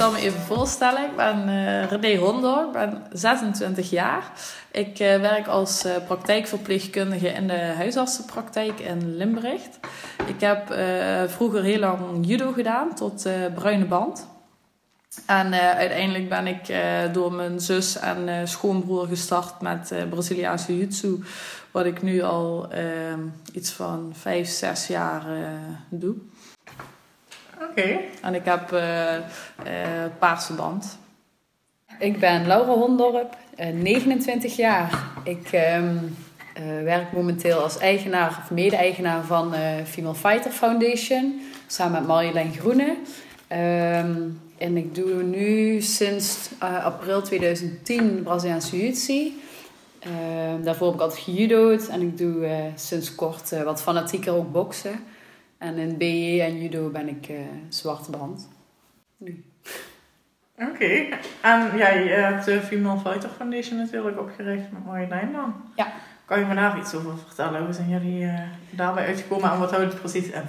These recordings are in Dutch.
Zal me even voorstellen. Ik ben uh, René Hondor, ik ben 26 jaar. Ik uh, werk als uh, praktijkverpleegkundige in de huisartsenpraktijk in Limburg. Ik heb vroeger heel lang judo gedaan tot bruine band. En uiteindelijk ben ik door mijn zus en schoonbroer gestart met Braziliaanse jiu-jitsu. Wat ik nu al iets van 5, 6 jaar doe. Oké. En ik heb uh, uh, paarse band. Ik ben Laura Hondorp, 29 jaar. Ik um, uh, werk momenteel als eigenaar of mede-eigenaar van Female Fighter Foundation. Samen met Marjolein Groene. Um, en ik doe nu sinds april 2010 Braziliaanse jiu-jitsu. Ehm, daarvoor heb ik altijd gejudo'd. En ik doe sinds kort wat fanatieker ook boksen. En in BE en judo ben ik uh, zwarte band. Nu. Oké. En jij hebt de Female Fighter Foundation natuurlijk opgericht met Marjolein dan. Ja. Kan je me daar iets over vertellen? Hoe zijn jullie uh, daarbij uitgekomen en wat houdt het precies in?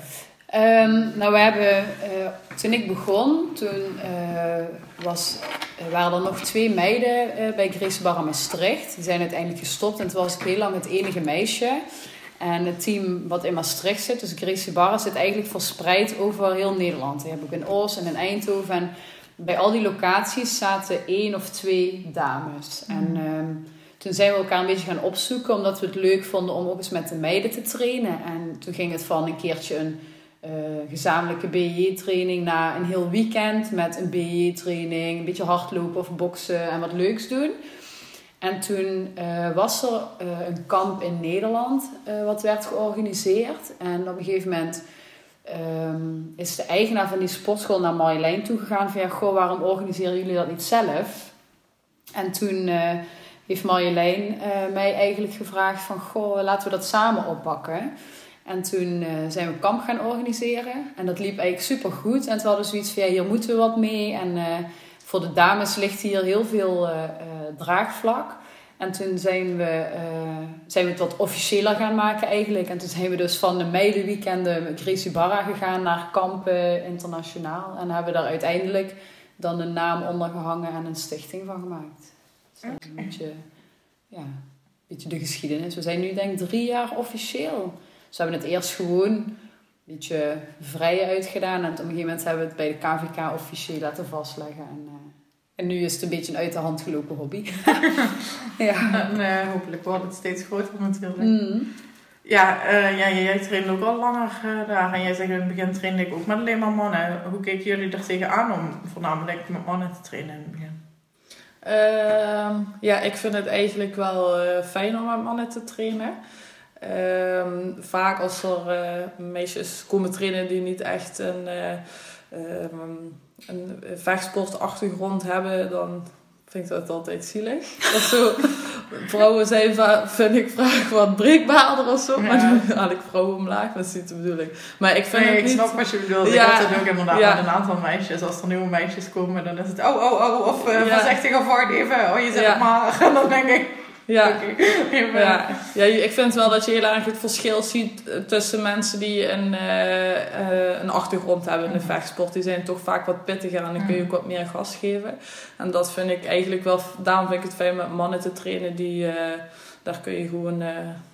Um, nou, we hebben, uh, toen ik begon, toen was, waren er nog twee meiden bij Grace Barra Maastricht. Die zijn uiteindelijk gestopt en toen was ik heel lang het enige meisje. En het team wat in Maastricht zit, dus Gracie Barra, zit eigenlijk verspreid over heel Nederland. Je hebt ook in Oos en in Eindhoven. En bij al die locaties zaten één of twee dames. En mhm. ehm, toen zijn we elkaar een beetje gaan opzoeken, omdat we het leuk vonden om ook eens met de meiden te trainen. En toen ging het van een keertje een uh, gezamenlijke BJ-training naar een heel weekend met een BJ-training, een beetje hardlopen of boksen en wat leuks doen. En toen uh, was er uh, een kamp in Nederland uh, wat werd georganiseerd. En op een gegeven moment um, is de eigenaar van die sportschool naar Marjolein toegegaan. Van ja, goh, waarom organiseren jullie dat niet zelf? En toen heeft Marjolein mij eigenlijk gevraagd van... Goh, laten we dat samen oppakken. En toen zijn we kamp gaan organiseren. En dat liep eigenlijk super goed. En toen hadden we zoiets van, ja, hier moeten we wat mee. En voor de dames ligt hier heel veel uh, draagvlak. En toen zijn we, uh, zijn we het wat officiëler gaan maken eigenlijk. En toen zijn we dus van de meidenweekenden Gracie Barra gegaan naar Kampen Internationaal. En hebben daar uiteindelijk dan een naam onder gehangen en een stichting van gemaakt. Dus dat is een beetje, ja, beetje de geschiedenis. We zijn nu denk ik drie jaar officieel. Dus we hebben het eerst gewoon een beetje vrij uitgedaan. En op een gegeven moment hebben we het bij de KVK officieel laten vastleggen. En, en nu is het een beetje een uit de hand gelopen hobby. ja. En uh, hopelijk wordt het steeds groter natuurlijk. Mm. Ja, uh, ja, jij traint ook al langer uh, daar. En jij zegt in het begin trainde ik ook met alleen maar mannen. Hoe keken jullie er tegenaan om voornamelijk met mannen te trainen in het begin? Uh, ja, ik vind het eigenlijk wel fijn om met mannen te trainen. Ehm, vaak als er meisjes komen trainen die niet echt een ehm, een vechtsportachtergrond hebben, dan vind ik dat altijd zielig. Dat zo, vrouwen zijn, vind ik, vaak wat breekbaarder of zo. Maar haal ik vrouwen omlaag, dat is niet de bedoeling. Maar ik vind nee, het ik snap wat je bedoelt. Ja, ik had het ook inderdaad ja. met een aantal meisjes. Als er nieuwe meisjes komen, dan is het oh, oh, oh. Of uh, ja. voorzichtig of even. Oh, je zit maar. En dan denk ik... Ja. ja. ja, ik vind wel dat je heel erg het verschil ziet eh, tussen mensen die een, uh, uh, een achtergrond hebben in de vechtsport. Die zijn toch vaak wat pittiger en dan kun je ook wat meer gas geven. En dat vind ik eigenlijk wel, daarom vind ik het fijn met mannen te trainen die, uh, daar kun je gewoon,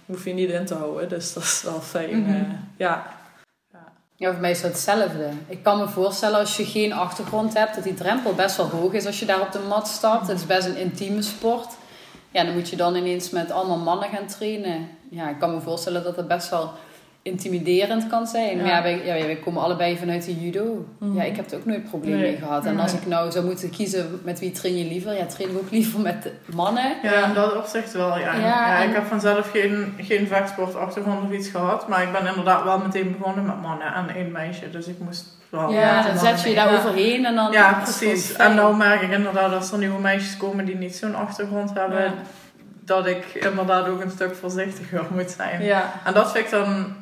hoef je niet in te houden. Dus dat is wel fijn. -hmm. ja. Ja, voor mij is het hetzelfde. Ik kan me voorstellen als je geen achtergrond hebt, dat die drempel best wel hoog is als je daar op de mat stapt. Het is best een intieme sport ja, dan moet je dan ineens met allemaal mannen gaan trainen. Ja, ik kan me voorstellen dat dat best wel intimiderend kan zijn. Maar ja, wij, ja, wij komen allebei vanuit de judo. Ja, mhm. ik heb er ook nooit problemen mee gehad. En als ik nou zou moeten kiezen met wie train je liever, ja, train ik ook liever met mannen. Ja, in dat opzicht wel, ja. ja, Ik heb vanzelf geen, geen vechtsportachtergrond of iets gehad, maar ik ben inderdaad wel meteen begonnen met mannen en één meisje. Dus ik moest wel... Ja, dan zet je je daar overheen en dan... Ja, precies. En nou merk ik inderdaad als er nieuwe meisjes komen die niet zo'n achtergrond hebben, dat ik inderdaad ook een stuk voorzichtiger moet zijn. Ja. En dat vind ik dan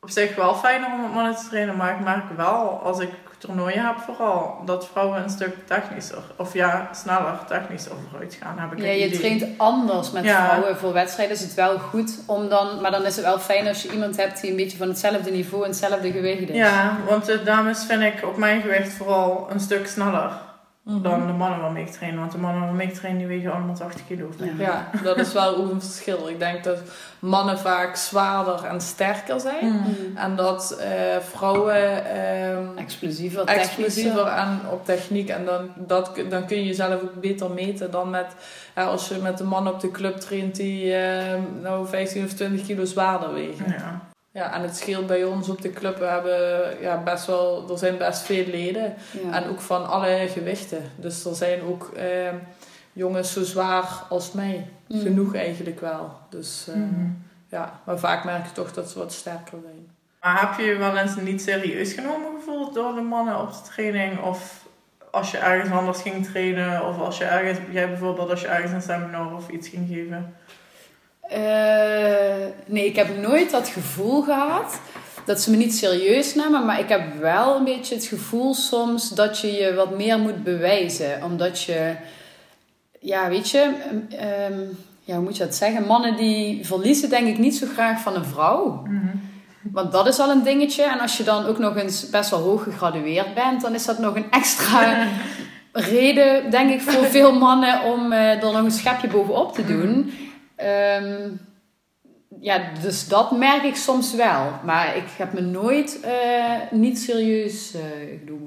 op zich wel fijner om met mannen te trainen, maar ik merk wel als ik toernooien heb vooral dat vrouwen een stuk technischer of ja, sneller technischer vooruit gaan. Heb ik ja, je traint anders met vrouwen. Voor wedstrijden is het wel goed om dan, maar dan is het wel fijn als je iemand hebt die een beetje van hetzelfde niveau en hetzelfde gewicht is. Ja, want de dames vind ik op mijn gewicht vooral een stuk sneller. Mhm. dan de mannen waarmee ik train. Want de mannen waarmee ik train, die wegen allemaal 80 kilo. Ja. ja, dat is wel een verschil. Ik denk dat mannen vaak zwaarder en sterker zijn. Mhm. En dat uh, vrouwen... Uh, explosiever, explosiever en op techniek. En dan, dat, dan kun je jezelf ook beter meten dan met... als je met een man op de club traint die uh, nou 15 of 20 kilo zwaarder wegen. Ja. Ja, en het scheelt bij ons op de club. We hebben ja, best wel, er zijn best veel leden. En ook van alle gewichten. Dus er zijn ook eh, jongens zo zwaar als mij. Mm. Genoeg eigenlijk wel. Dus uh, ja, maar vaak merk je toch dat ze wat sterker zijn. Maar heb je je wel eens niet serieus genomen gevoeld door de mannen op de training? Of als je ergens anders ging trainen? Of als je ergens, jij bijvoorbeeld als je ergens een seminar of iets ging geven? Uh, nee, ik heb nooit dat gevoel gehad dat ze me niet serieus namen. Maar ik heb wel een beetje het gevoel soms dat je je wat meer moet bewijzen. Omdat je, ja, weet je, um, ja, hoe moet je dat zeggen? Mannen die verliezen denk ik niet zo graag van een vrouw. Mm Want dat is al een dingetje. En als je dan ook nog eens best wel hoog gegradueerd bent, dan is dat nog een extra reden, denk ik, voor veel mannen om uh, er nog een schepje bovenop te doen. Um, ja, dus dat merk ik soms wel. Maar ik heb me nooit uh, niet serieus uh,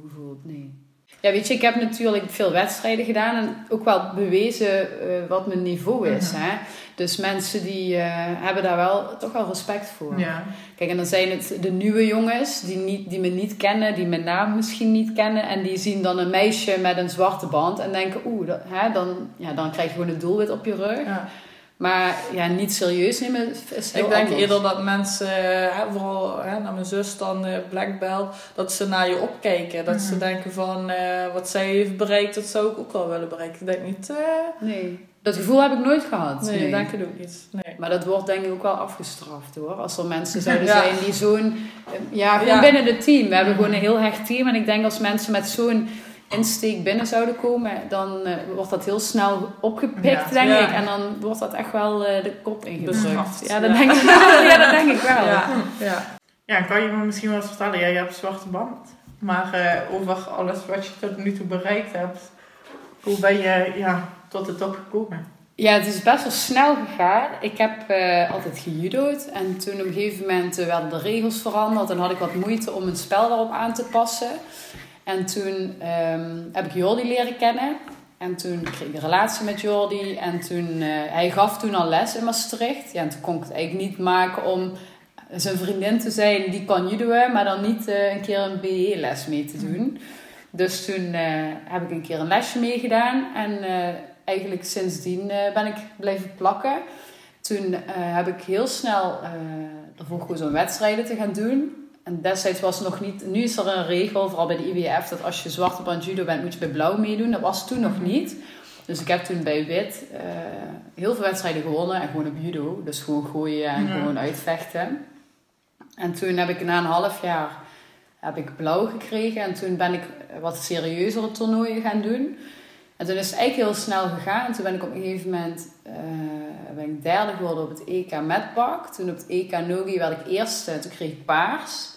gevoeld, nee. Ja, weet je, ik heb natuurlijk veel wedstrijden gedaan en ook wel bewezen uh, wat mijn niveau is. Mhm. hè? Dus mensen die hebben daar wel toch wel respect voor. Ja. Kijk, en dan zijn het de nieuwe jongens die, niet, die me niet kennen, die mijn naam misschien niet kennen. En die zien dan een meisje met een zwarte band en denken, oeh, hè, dan, ja, dan krijg je gewoon een doelwit op je rug. Ja. Maar ja, niet serieus nemen is heel Ik denk eerder dat mensen, hè, vooral hè, naar mijn zus dan uh, Black Belt, dat ze naar je opkijken. Dat ze mhm. denken van, uh, wat zij heeft bereikt, dat zou ik ook wel willen bereiken. Ik denk niet... Uh... Nee, dat gevoel heb ik nooit gehad. Nee, nee. denk ik ook niet. Nee. Maar dat wordt denk ik ook wel afgestraft hoor. Als er mensen zouden zijn die zo'n... Ja, gewoon binnen het team. We hebben mhm. gewoon een heel hecht team. En ik denk als mensen met zo'n insteek binnen zouden komen, dan uh, wordt dat heel snel opgepikt, denk ik. En dan wordt dat echt wel uh, de kop ingedrukt. Ja, dat denk ik, ja, dat denk ik wel. Ja. Ja. ja, kan je me misschien wel eens vertellen? Ja, je hebt zwarte band. Maar uh, over alles wat je tot nu toe bereikt hebt, hoe ben je ja, tot de top gekomen? Ja, het is best wel snel gegaan. Ik heb altijd gejudo'd. En toen op een gegeven moment werden de regels veranderd. En had ik wat moeite om een spel daarop aan te passen. En toen ehm, heb ik Jordi leren kennen. En toen kreeg ik een relatie met Jordi. En toen, uh, hij gaf toen al les in Maastricht. Ja, en toen kon ik het eigenlijk niet maken om zijn vriendin te zijn. Die kan judoën, maar dan niet uh, een keer een BE-les mee te doen. Dus toen uh, heb ik een keer een lesje meegedaan. En eigenlijk sindsdien ben ik blijven plakken. Toen heb ik heel snel ervoor gekozen om wedstrijden te gaan doen. En destijds was nog niet, nu is er een regel, vooral bij de IWF, dat als je zwarte band judo bent, moet je bij blauw meedoen. Dat was toen nog niet. Dus ik heb toen bij wit uh, heel veel wedstrijden gewonnen en gewoon op judo. Dus gewoon gooien en gewoon uitvechten. En toen heb ik na een half jaar heb ik blauw gekregen en toen ben ik wat serieuzere toernooien gaan doen. En toen is het eigenlijk heel snel gegaan. En toen ben ik op een gegeven moment uh, ben ik derde geworden op het EK Medbak. Toen op het EK Nogi werd ik eerste. Toen kreeg ik paars.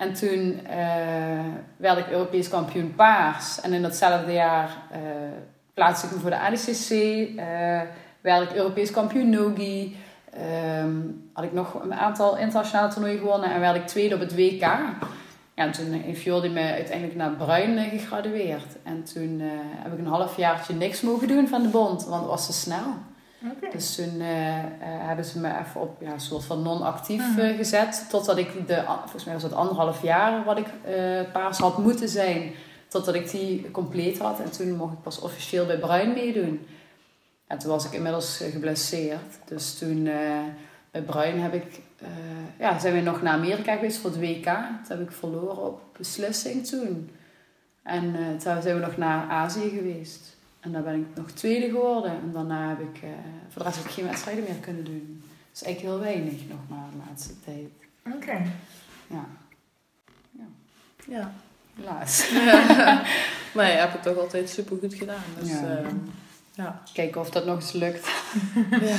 En toen uh, werd ik Europees kampioen paars. En in datzelfde jaar uh, plaatste ik me voor de ADCC. Uh, werd ik Europees kampioen Nogi. Um, had ik nog een aantal internationale toernooien gewonnen. En werd ik tweede op het WK. En toen heeft Jordi me uiteindelijk naar Bruin gegradueerd. En toen heb ik een halfjaartje niks mogen doen van de bond. Want het was te snel. Dus toen uh, hebben ze me even op ja, een soort van non-actief uh, gezet. Totdat ik de, volgens mij was het anderhalf jaar wat ik uh, paars had moeten zijn. Totdat ik die compleet had. En toen mocht ik pas officieel bij Bruin meedoen. En toen was ik inmiddels geblesseerd. Dus toen bij Bruin heb ik, ja, zijn we nog naar Amerika geweest voor het WK. Toen heb ik verloren op beslissing toen. En toen zijn we nog naar Azië geweest. En daar ben ik nog tweede geworden. En daarna heb ik, uh, voor de rest heb ik geen wedstrijden meer kunnen doen. Dus eigenlijk heel weinig nog maar de laatste tijd. Oké. Ja. Ja. Ja. Helaas. maar je hebt het toch altijd super goed gedaan. Dus, ja. Uh, ja. Kijken of dat nog eens lukt. ja.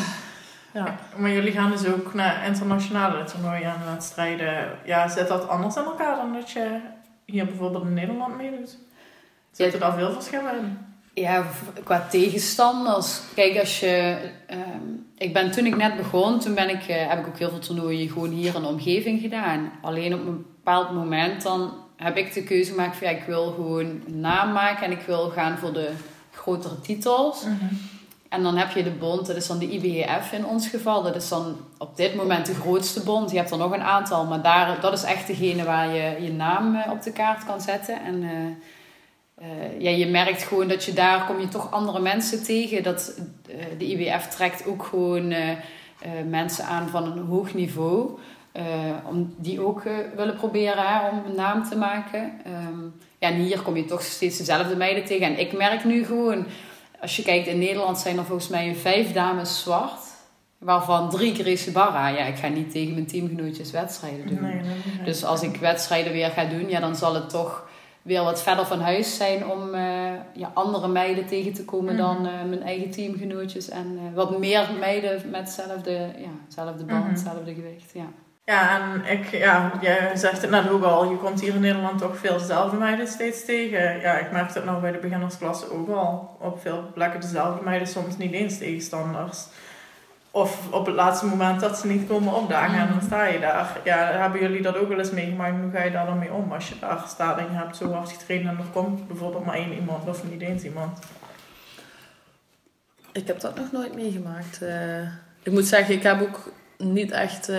Ja. Maar jullie gaan dus ook naar internationale toernooien en wedstrijden. Ja, zit dat anders in elkaar dan dat je hier bijvoorbeeld in Nederland meedoet? Zit er dan veel verschillen in? Ja, qua tegenstanders. Kijk, als je... ehm, ik ben, toen ik net begon, toen ben ik, eh, heb ik ook heel veel toernooien gewoon hier in de omgeving gedaan. Alleen op een bepaald moment dan heb ik de keuze gemaakt van ja, ik wil gewoon een naam maken en ik wil gaan voor de grotere titels. En dan heb je de bond, dat is dan de IBEF in ons geval. Dat is dan op dit moment de grootste bond. Je hebt er nog een aantal, maar daar, dat is echt degene waar je je naam eh, op de kaart kan zetten. En eh, ja, je merkt gewoon dat je daar kom je toch andere mensen tegen. Dat, eh, de IBF trekt ook gewoon eh, eh, mensen aan van een hoog niveau. eh, om die ook eh, willen proberen hè, om een naam te maken. Ehm, ja, en hier kom je toch steeds dezelfde meiden tegen. En ik merk nu gewoon, als je kijkt in Nederland zijn er volgens mij vijf dames zwart. Waarvan drie Gracie Barra. Ja, ik ga niet tegen mijn teamgenootjes wedstrijden doen. Nee, nee, nee. Dus als ik wedstrijden weer ga doen, ja, dan zal het toch weer wat verder van huis zijn om ja, andere meiden tegen te komen Mhm. dan eh, mijn eigen teamgenootjes. En eh, wat meer meiden met hetzelfde, ja, hetzelfde band, Mhm. hetzelfde gewicht. Ja. Ja, en ik, ja, jij zegt het net ook al, je komt hier in Nederland toch veel dezelfde meiden steeds tegen. Ja, ik merk dat nou bij de beginnersklasse ook al. Op veel plekken dezelfde meiden, soms niet eens tegenstanders. Of op het laatste moment dat ze niet komen opdagen en dan sta je daar. Ja, hebben jullie dat ook wel eens meegemaakt? Hoe ga je daar dan mee om als je daar staat en je hebt zo hard getraind en er komt bijvoorbeeld maar één iemand of niet eens iemand? Ik heb dat nog nooit meegemaakt. Eh, ik moet zeggen, ik heb ook niet echt eh,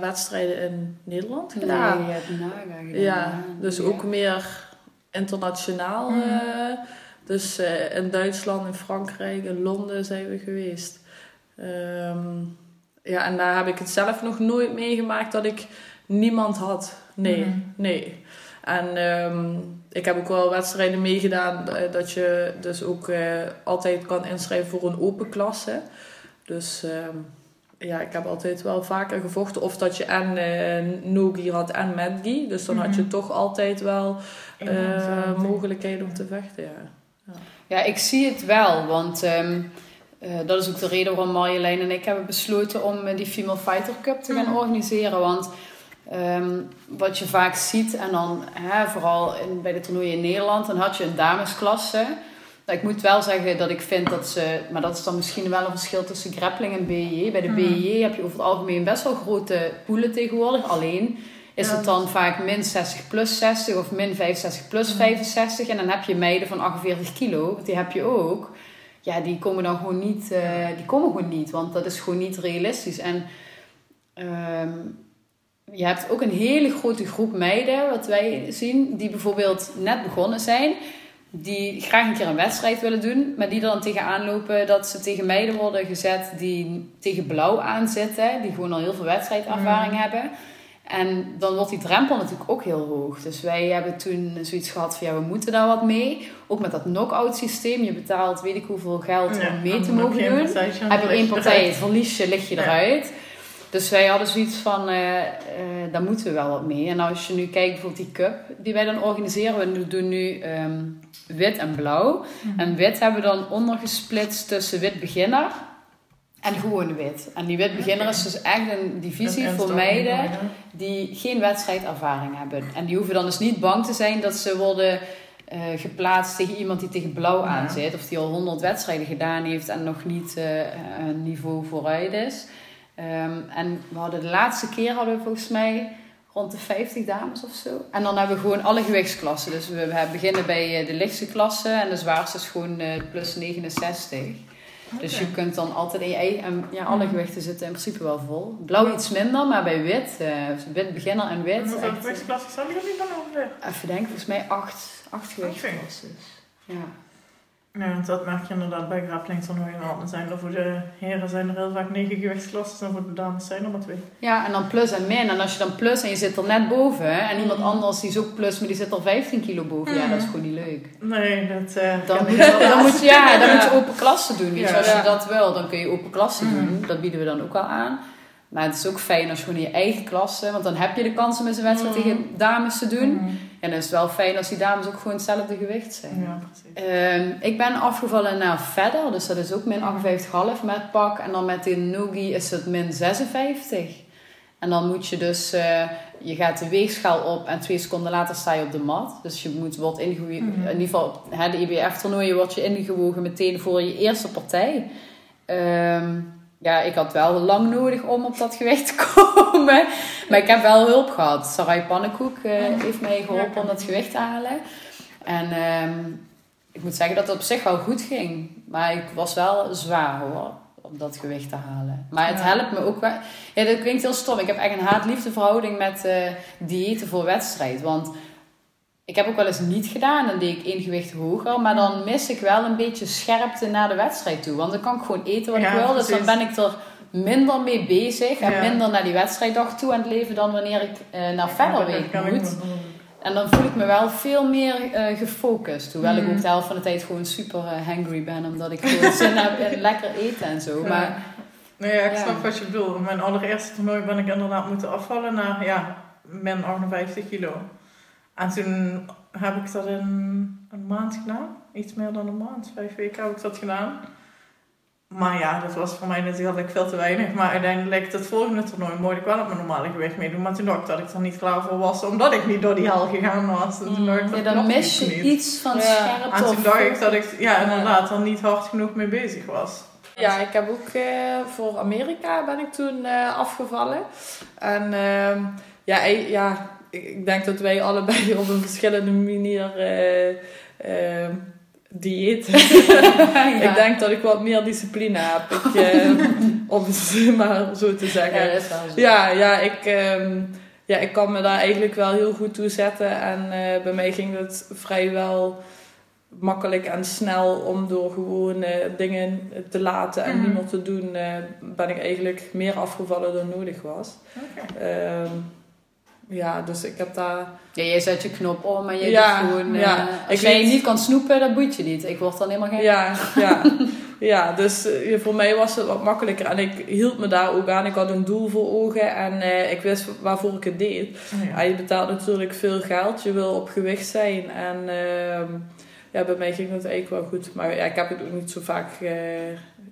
wedstrijden in Nederland gedaan. Nee, je hebt Naga gedaan. Ja, dus Ja. ook meer internationaal. Mhm. eh, dus eh, in Duitsland, in Frankrijk, in Londen zijn we geweest. Ehm, ja, en daar heb ik het zelf nog nooit meegemaakt dat ik niemand had. Nee, Mhm. nee. En ehm, ik heb ook wel wedstrijden meegedaan eh, dat je dus ook eh, altijd kan inschrijven voor een open klasse. Dus ehm, ja, ik heb altijd wel vaker gevochten. Of dat je en Nogi had en Medgi. Dus dan had je Mhm. toch altijd wel mogelijkheid om te vechten. Ja. Ja, ik zie het wel, want eh, dat is ook de reden waarom Marjolein en ik hebben besloten om eh, die Female Fighter Cup te gaan Mhm. organiseren. Want ehm, wat je vaak ziet, en dan hè, vooral in, bij de toernooien in Nederland, dan had je een damesklasse. Nou, ik moet wel zeggen dat ik vind dat ze, maar dat is dan misschien wel een verschil tussen grappling en BJJ. Bij de Mhm. BJJ heb je over het algemeen best wel grote poelen tegenwoordig. Alleen is Ja, het dan vaak min 60 plus 60 of min 65 plus Mhm. 65. En dan heb je meiden van 48 kilo, die heb je ook. Ja, die komen dan gewoon niet, eh, die komen gewoon niet, want dat is gewoon niet realistisch. En ehm, je hebt ook een hele grote groep meiden, wat wij zien, die bijvoorbeeld net begonnen zijn. Die graag een keer een wedstrijd willen doen, maar die er dan tegenaan lopen dat ze tegen meiden worden gezet die tegen blauw aanzitten. Die gewoon al heel veel wedstrijdervaring hebben. En dan wordt die drempel natuurlijk ook heel hoog. Dus wij hebben toen zoiets gehad van ja, we moeten daar wat mee. Ook met dat knock-out systeem. Je betaalt weet ik hoeveel geld Ja, om mee te mogen doen. Heb je één partij, verlies je, lig je Ja. eruit. Dus wij hadden zoiets van, eh, daar moeten we wel wat mee. En als je nu kijkt bijvoorbeeld die cup die wij dan organiseren. We doen nu ehm, wit en blauw. Mhm. En wit hebben we dan ondergesplitst tussen wit beginner en gewoon wit. En die wit beginner is dus echt een divisie voor meiden die geen wedstrijdervaring hebben. En die hoeven dan dus niet bang te zijn dat ze worden eh, geplaatst tegen iemand die tegen blauw Ja. aan zit. Of die al 100 wedstrijden gedaan heeft en nog niet eh, een niveau vooruit is. Ehm, en we hadden de laatste keer hadden we volgens mij rond de 50 dames of zo. En dan hebben we gewoon alle gewichtsklassen. Dus we, we beginnen bij eh, de lichtste klasse en de zwaarste is gewoon plus 69. Dus je kunt dan altijd in je. En ja, alle Mhm. gewichten zitten in principe wel vol. Blauw iets minder, maar bij wit, eh, wit beginner en En wit... hoeveel gewichtsklassen hebben jullie dan ongeveer? eh, even denken, volgens mij acht, acht gewichtsklassen. Ja. Ja, want dat merk je inderdaad bij grappling toernooien wel. Dan zijn er voor de heren zijn er heel vaak negen gewichtsklassen en voor de dames zijn er maar twee. ja, en dan plus en min. En als je dan plus en je zit er net boven... En iemand Mhm. anders die is ook plus, maar die zit er 15 kilo boven. Ja, dat is gewoon niet leuk. Nee, dat eh Dan moet, je, dan, moet je, ja, dan moet je open klassen doen. Weet je. Ja. Als je dat wil, dan kun je open klassen Mhm. doen. Dat bieden we dan ook al aan. Maar het is ook fijn als je gewoon in je eigen klasse... Want dan heb je de kans om eens een wedstrijd tegen dames te doen. En dan is het wel fijn als die dames ook gewoon hetzelfde gewicht zijn. Ja, precies. Ehm, ik ben afgevallen naar verder, dus dat is ook min 58,5 met pak. En dan met de Nogi is het min 56. En dan moet je dus, eh, je gaat de weegschaal op en twee seconden later sta je op de mat. Dus je moet, wordt ingewogen, Mhm. in ieder geval hè, de IBF-toernooien wordt je ingewogen meteen voor je eerste partij. Ehm, ja, ik had wel lang nodig om op dat gewicht te komen. Maar ik heb wel hulp gehad. Sarai Pannenkoek eh, heeft mij geholpen om dat gewicht te halen. En ehm, ik moet zeggen dat het op zich wel goed ging. Maar ik was wel zwaar hoor, om dat gewicht te halen. Maar het helpt me ook wel. Ja, dat klinkt heel stom. Ik heb echt een haat-liefde verhouding met diëten voor wedstrijd. Want ik heb ook wel eens niet gedaan. Dan deed ik één gewicht hoger. Maar dan mis ik wel een beetje scherpte naar de wedstrijd toe. Want dan kan ik gewoon eten wat Ja, ik wil. Dus dan ben ik er minder mee bezig. En Ja. minder naar die wedstrijddag toe aan het leven dan wanneer ik eh, naar verder ik moet. En dan voel ik me wel veel meer eh, gefocust. Hoewel ik Mhm. ook de helft van de tijd gewoon super eh, hangry ben. Omdat ik gewoon zin heb in lekker eten en zo. Maar Nee, ja, ik snap wat je bedoelt. Mijn allereerste toernooi ben ik inderdaad moeten afvallen naar ja, min 58 kilo. En toen heb ik dat in een maand gedaan. Iets meer dan een maand, vijf weken heb ik dat gedaan. Maar ja, dat was voor mij natuurlijk veel te weinig. Maar uiteindelijk, het volgende toernooi, mocht ik wel op mijn normale gewicht meedoen. Maar toen dacht ik dat ik er niet klaar voor was, omdat ik niet door die hel gegaan was. En toen dacht ik, dat ja, dan mis je niet. iets van Ja, scherpte. En toen dacht ik dat ik ja, inderdaad er niet hard genoeg mee bezig was. Ja, ik heb ook eh, voor Amerika ben ik toen eh, afgevallen. En ehm, ja, eh, ja, ik, denk dat wij allebei op een verschillende manier eh, dieet. Ja. Ik denk dat ik wat meer discipline heb. Ik, eh, om het maar zo te zeggen. Ja, dat is wel zo. Ja, ja, ik, ehm, ja, ik kan me daar eigenlijk wel heel goed toe zetten. En bij mij ging het vrijwel makkelijk en snel om door gewoon dingen te laten en Mhm. niet meer te doen, ben ik eigenlijk meer afgevallen dan nodig was. Ja, dus ik heb daar... Ja, jij zet je knop om en je Ja, doet gewoon... eh, als Ik jij weet- niet kan snoepen, dan boeit je niet. Ik word dan helemaal geen... Ja, ja, ja dus eh, voor mij was het wat makkelijker. En ik hield me daar ook aan. Ik had een doel voor ogen en eh, ik wist waarvoor ik het deed. Ja, je betaalt natuurlijk veel geld. Je wil op gewicht zijn. En ehm, ja, bij mij ging dat eigenlijk wel goed. Maar ja, ik heb het ook niet zo vaak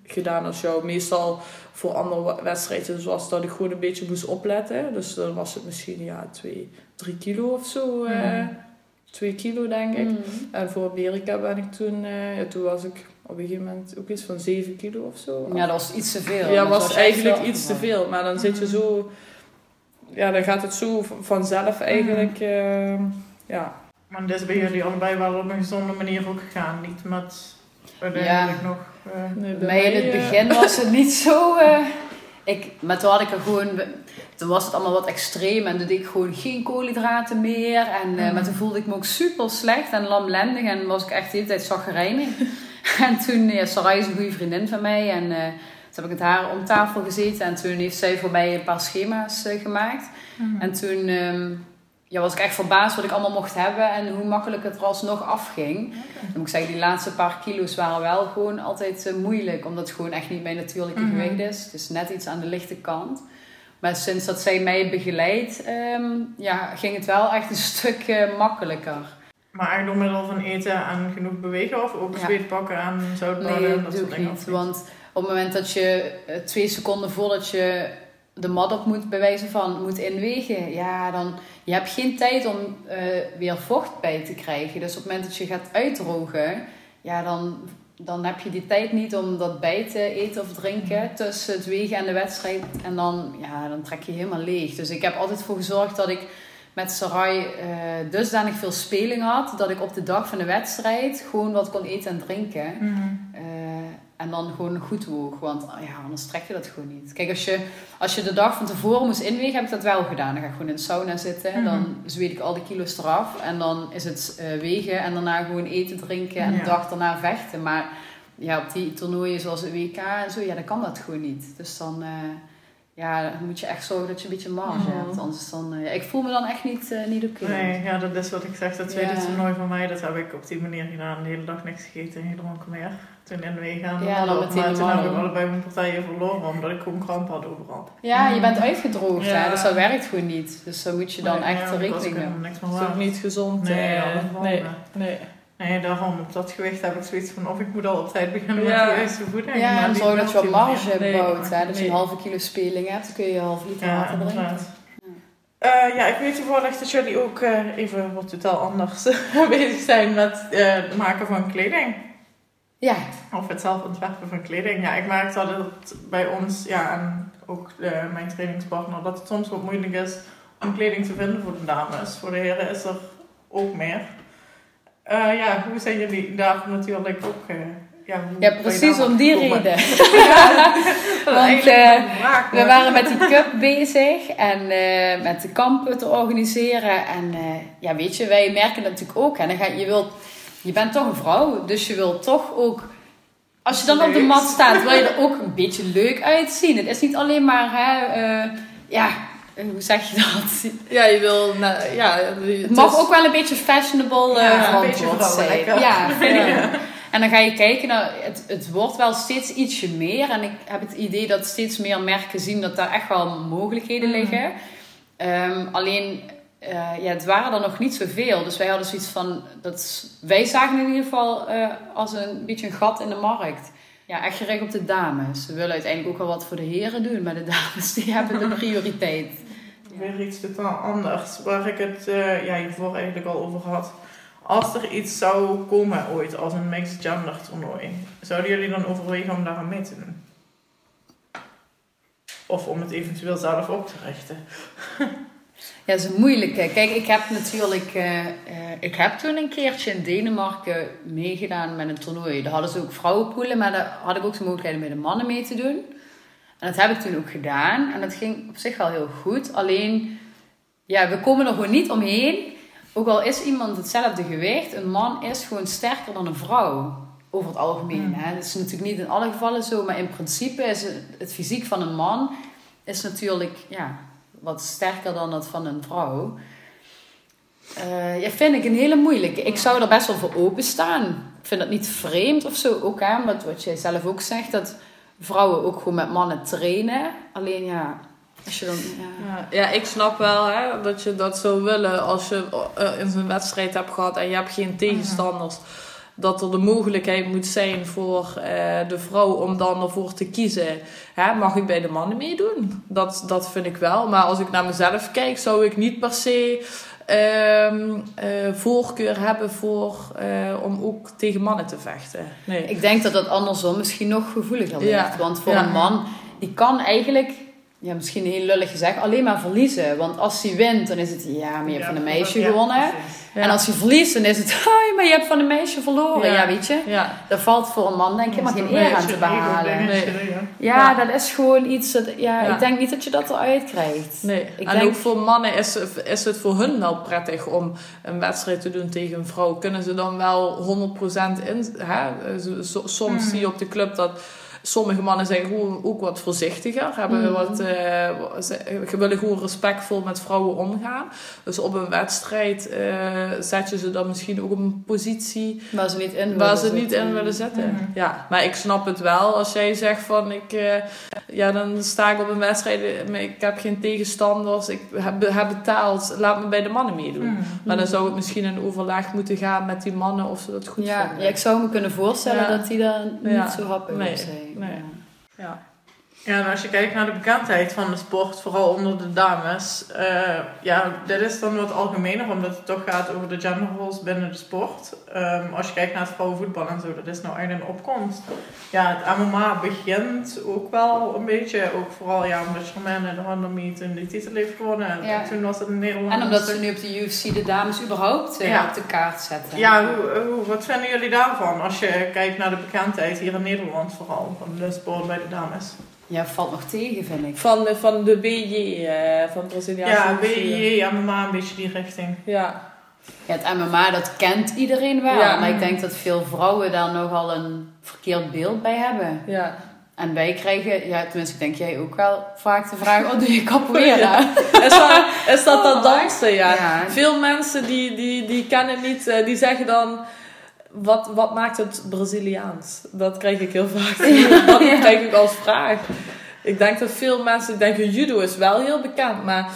gedaan als jou. Meestal voor andere wedstrijden zoals dat ik gewoon een beetje moest opletten. Dus dan was het misschien ja, twee, drie kilo of zo. eh, Mhm. Twee kilo denk ik. Mm. En voor Amerika ben ik toen... eh, ja, toen was ik op een gegeven moment ook iets van 7 kilo of zo. Ja, dat was iets te veel. Ja, Dat was eigenlijk iets te veel. Maar dan zit je zo... Ja, dan gaat het zo vanzelf eigenlijk... eh, ja. Maar dit is bij jullie allebei wel op een gezonde manier ook gegaan. Niet met uiteindelijk nog... eh, Nee, Bij mij in het eh, begin was het niet zo. eh, ik, maar toen had ik er gewoon. Toen was het allemaal wat extreem en toen deed ik gewoon geen koolhydraten meer. En, eh, Mhm. Maar toen voelde ik me ook super slecht en lamlendig en was ik echt de hele tijd zagrijnig. en toen, ja, Sarai is een goede vriendin van mij en eh, toen heb ik met haar om tafel gezeten en toen heeft zij voor mij een paar schema's eh, gemaakt. mhm. En toen ehm, ja, was ik echt verbaasd wat ik allemaal mocht hebben en hoe makkelijk het er alsnog afging. Dan moet ik zeggen, die laatste paar kilo's waren wel gewoon altijd eh, moeilijk, omdat het gewoon echt niet mijn natuurlijke Mhm. gewicht is. Het is net iets aan de lichte kant. Maar sinds dat zij mij begeleidt, ehm, ja, ging het wel echt een stuk eh, makkelijker. Maar eigenlijk door middel van eten en genoeg bewegen of ook zweet pakken en zoutbaden Nee, en dat soort dingen? niet. Want op het moment dat je eh, twee seconden voordat je de mat op moet, bij wijze van, moet inwegen, ja, dan je hebt geen tijd om eh, weer vocht bij te krijgen. Dus op het moment dat je gaat uitdrogen, ja, dan, dan heb je die tijd niet om dat bij te eten of drinken tussen het wegen en de wedstrijd. En dan, ja, dan trek je helemaal leeg. Dus ik heb altijd voor gezorgd dat ik met Sarai eh, dusdanig veel speling had, dat ik op de dag van de wedstrijd gewoon wat kon eten en drinken. Mhm. Eh, en dan gewoon goed woog. Want ah ja, anders trek je dat gewoon niet. Kijk, als je, als je de dag van tevoren moest inwegen, heb ik dat wel gedaan. Dan ga ik gewoon in de sauna zitten. Mhm. Dan zweet ik al die kilo's eraf. En dan is het eh, wegen en daarna gewoon eten, drinken. En Ja. de dag daarna vechten. Maar ja, op die toernooien zoals het WK en zo, ja, dan kan dat gewoon niet. Dus dan, eh, ja, dan moet je echt zorgen dat je een beetje marge Mhm. hebt. Anders dan, eh, ik voel me dan echt niet, niet oké. Nee, ja, dat is wat ik zeg. Dat tweede toernooi van mij, dat heb ik op die manier gedaan. De hele dag niks gegeten, helemaal meer. Toen in de wegen aan de Ja, dan meteen Maar de toen heb ik allebei mijn partijen verloren, omdat ik gewoon kramp had overal. Ja, je bent uitgedroogd, Ja. hè, dus dat werkt gewoon niet. Dus daar moet je dan Nee, echt ja, rekening meer Dat is ook niet gezond. Nee, eh, nee, nee. Nee, daarom op dat gewicht heb ik zoiets van of ik moet al op tijd beginnen met de juiste voeding. Ja, en zorg dat je wat marge Nee. bouwt. Hè? Dat je Nee. een halve kilo speling hebt, dan kun je een half liter Ja, water drinken. inderdaad. Eh, ja, ik weet toevallig dat jullie ook eh, even wat totaal anders bezig zijn met eh, het maken van kleding. Ja, Of het zelf ontwerpen van kleding. Ja, ik merk dat het bij ons, ja, en ook eh, mijn trainingspartner, dat het soms wat moeilijk is om kleding te vinden voor de dames. Voor de heren is er ook meer. Eh, ja, hoe zijn jullie daar natuurlijk ook... ja, ja, precies om die reden. Want, eh, vraag, We waren met die cup bezig en met de kampen te organiseren. En ja, weet je, wij merken dat natuurlijk ook. En dan ga, je, wilt, je bent toch een vrouw, dus je wilt toch ook... Als je dan op de mat staat, wil je er ook een beetje leuk uitzien. Het is niet alleen maar, hè, eh, ja, eh, hoe zeg je dat? Ja, je wil... nou, ja, het mag ook wel een beetje fashionable eh Ja, een beetje zijn. Ja, Ja. En dan ga je kijken naar, het, het wordt wel steeds ietsje meer. En ik heb het idee dat steeds meer merken zien dat daar echt wel mogelijkheden Mhm. liggen. Ehm, alleen, eh, ja, het waren er nog niet zoveel. Dus wij hadden zoiets van, dat, wij zagen in ieder geval eh, als een beetje een gat in de markt. Ja, echt gericht op de dames. We willen uiteindelijk ook wel wat voor de heren doen. Maar de dames, die hebben de prioriteit. Weer iets totaal anders. Waar ik het eh, ja, hiervoor eigenlijk al over had. Als er iets zou komen ooit als een mixed gender toernooi, zouden jullie dan overwegen om daar aan mee te doen? Of om het eventueel zelf op te richten? Ja, dat is een moeilijke. Kijk, ik heb natuurlijk... eh, eh, ik heb toen een keertje in Denemarken meegedaan met een toernooi. Daar hadden ze ook vrouwenpoelen, maar daar had ik ook de mogelijkheid om met de mannen mee te doen. En dat heb ik toen ook gedaan. En dat ging op zich wel heel goed. Alleen, ja, we komen er gewoon niet omheen. Ook al is iemand hetzelfde gewicht, een man is gewoon sterker dan een vrouw. Over het algemeen. Hè? Dat is natuurlijk niet in alle gevallen zo, maar in principe is het, het fysiek van een man is natuurlijk ja, wat sterker dan dat van een vrouw. Eh ja, vind ik een hele moeilijke. Ik zou er best wel voor openstaan. Ik vind dat niet vreemd of zo. Ook hè, wat, wat jij zelf ook zegt, dat vrouwen ook gewoon met mannen trainen. Alleen ja, als je dan... Ja. Ja, ja, ik snap wel hè, dat je dat zou willen als je eh, in zo'n wedstrijd hebt gehad en je hebt geen tegenstanders. Dat er de mogelijkheid moet zijn voor eh, de vrouw om dan ervoor te kiezen. Hè, mag ik bij de mannen meedoen? Dat, dat vind ik wel. Maar als ik naar mezelf kijk, zou ik niet per se ehm, eh, voorkeur hebben voor, eh, om ook tegen mannen te vechten. Nee. Ik denk dat dat andersom misschien nog gevoeliger ligt. Ja. Want voor Ja. een man, die kan eigenlijk, ja, misschien heel lullig gezegd, alleen maar verliezen. Want als hij wint, dan is het, ja, maar je hebt van een meisje ja, gewonnen. Ja. En als hij verliest, dan is het, hoi, maar je hebt van een meisje verloren. Ja, Ja. weet je. Ja. Daar valt voor een man denk ik helemaal geen eer aan te behalen. Nee. Ja, Ja. dat is gewoon iets, dat, ja, Ja. ik denk niet dat je dat eruit krijgt. Nee, Ik en denk- ook voor mannen is, is het voor hun wel prettig om een wedstrijd te doen tegen een vrouw. Kunnen ze dan wel 100% in. Hè? Soms Mhm. zie je op de club dat sommige mannen zijn gewoon ook wat voorzichtiger. Hebben Mhm. wat, ze willen gewoon respectvol met vrouwen omgaan. Dus op een wedstrijd eh, zet je ze dan misschien ook op een positie Waar ze niet in waar willen ze niet in willen zitten. Mhm. Ja, maar ik snap het wel. Als jij zegt van ik, eh, ja, dan sta ik op een wedstrijd, ik heb geen tegenstanders, ik heb, heb betaald, laat me bij de mannen meedoen. Mhm. Maar dan zou het misschien in overleg moeten gaan met die mannen of ze dat goed Ja, vinden. ja, ik zou me kunnen voorstellen Ja. dat die daar niet Ja. zo happig Nee, op zijn. Nee. Ja. Ja. En als je kijkt naar de bekendheid van de sport, vooral onder de dames, eh, ja, dit is dan wat algemener, omdat het toch gaat over de genderroles binnen de sport. Ehm, als je kijkt naar het vrouwenvoetbal en zo, dat is nou echt een opkomst. Ja, het MMA begint ook wel een beetje, ook vooral ja, omdat Charmaine de Handermeet toen die titel heeft gewonnen. En Ja. toen was het in Nederland. En omdat ze nu op de UFC de dames überhaupt eh, Ja. op de kaart zetten. Ja, hoe, hoe, wat vinden jullie daarvan als je kijkt naar de bekendheid hier in Nederland vooral, van de sport bij de dames? Ja, valt nog tegen, vind ik. Van, de, van de BJ, eh, van Braziliaanse Ja. BJJ, MMA, een beetje die richting. Ja, Ja, het MMA, dat kent iedereen wel. Ja. Maar ik denk dat veel vrouwen daar nogal een verkeerd beeld bij hebben. ja. En wij krijgen, ja, tenminste, ik denk jij ook wel vaak de vraag: oh, doe je capoeira? Is dat, is dat dat dansen, ja. Ja. Veel mensen die, die, die kennen niet, eh, die zeggen dan... Wat, wat maakt het Braziliaans? Dat krijg ik heel vaak. Dat krijg ik als vraag. Ik denk dat veel mensen denken judo is wel heel bekend, maar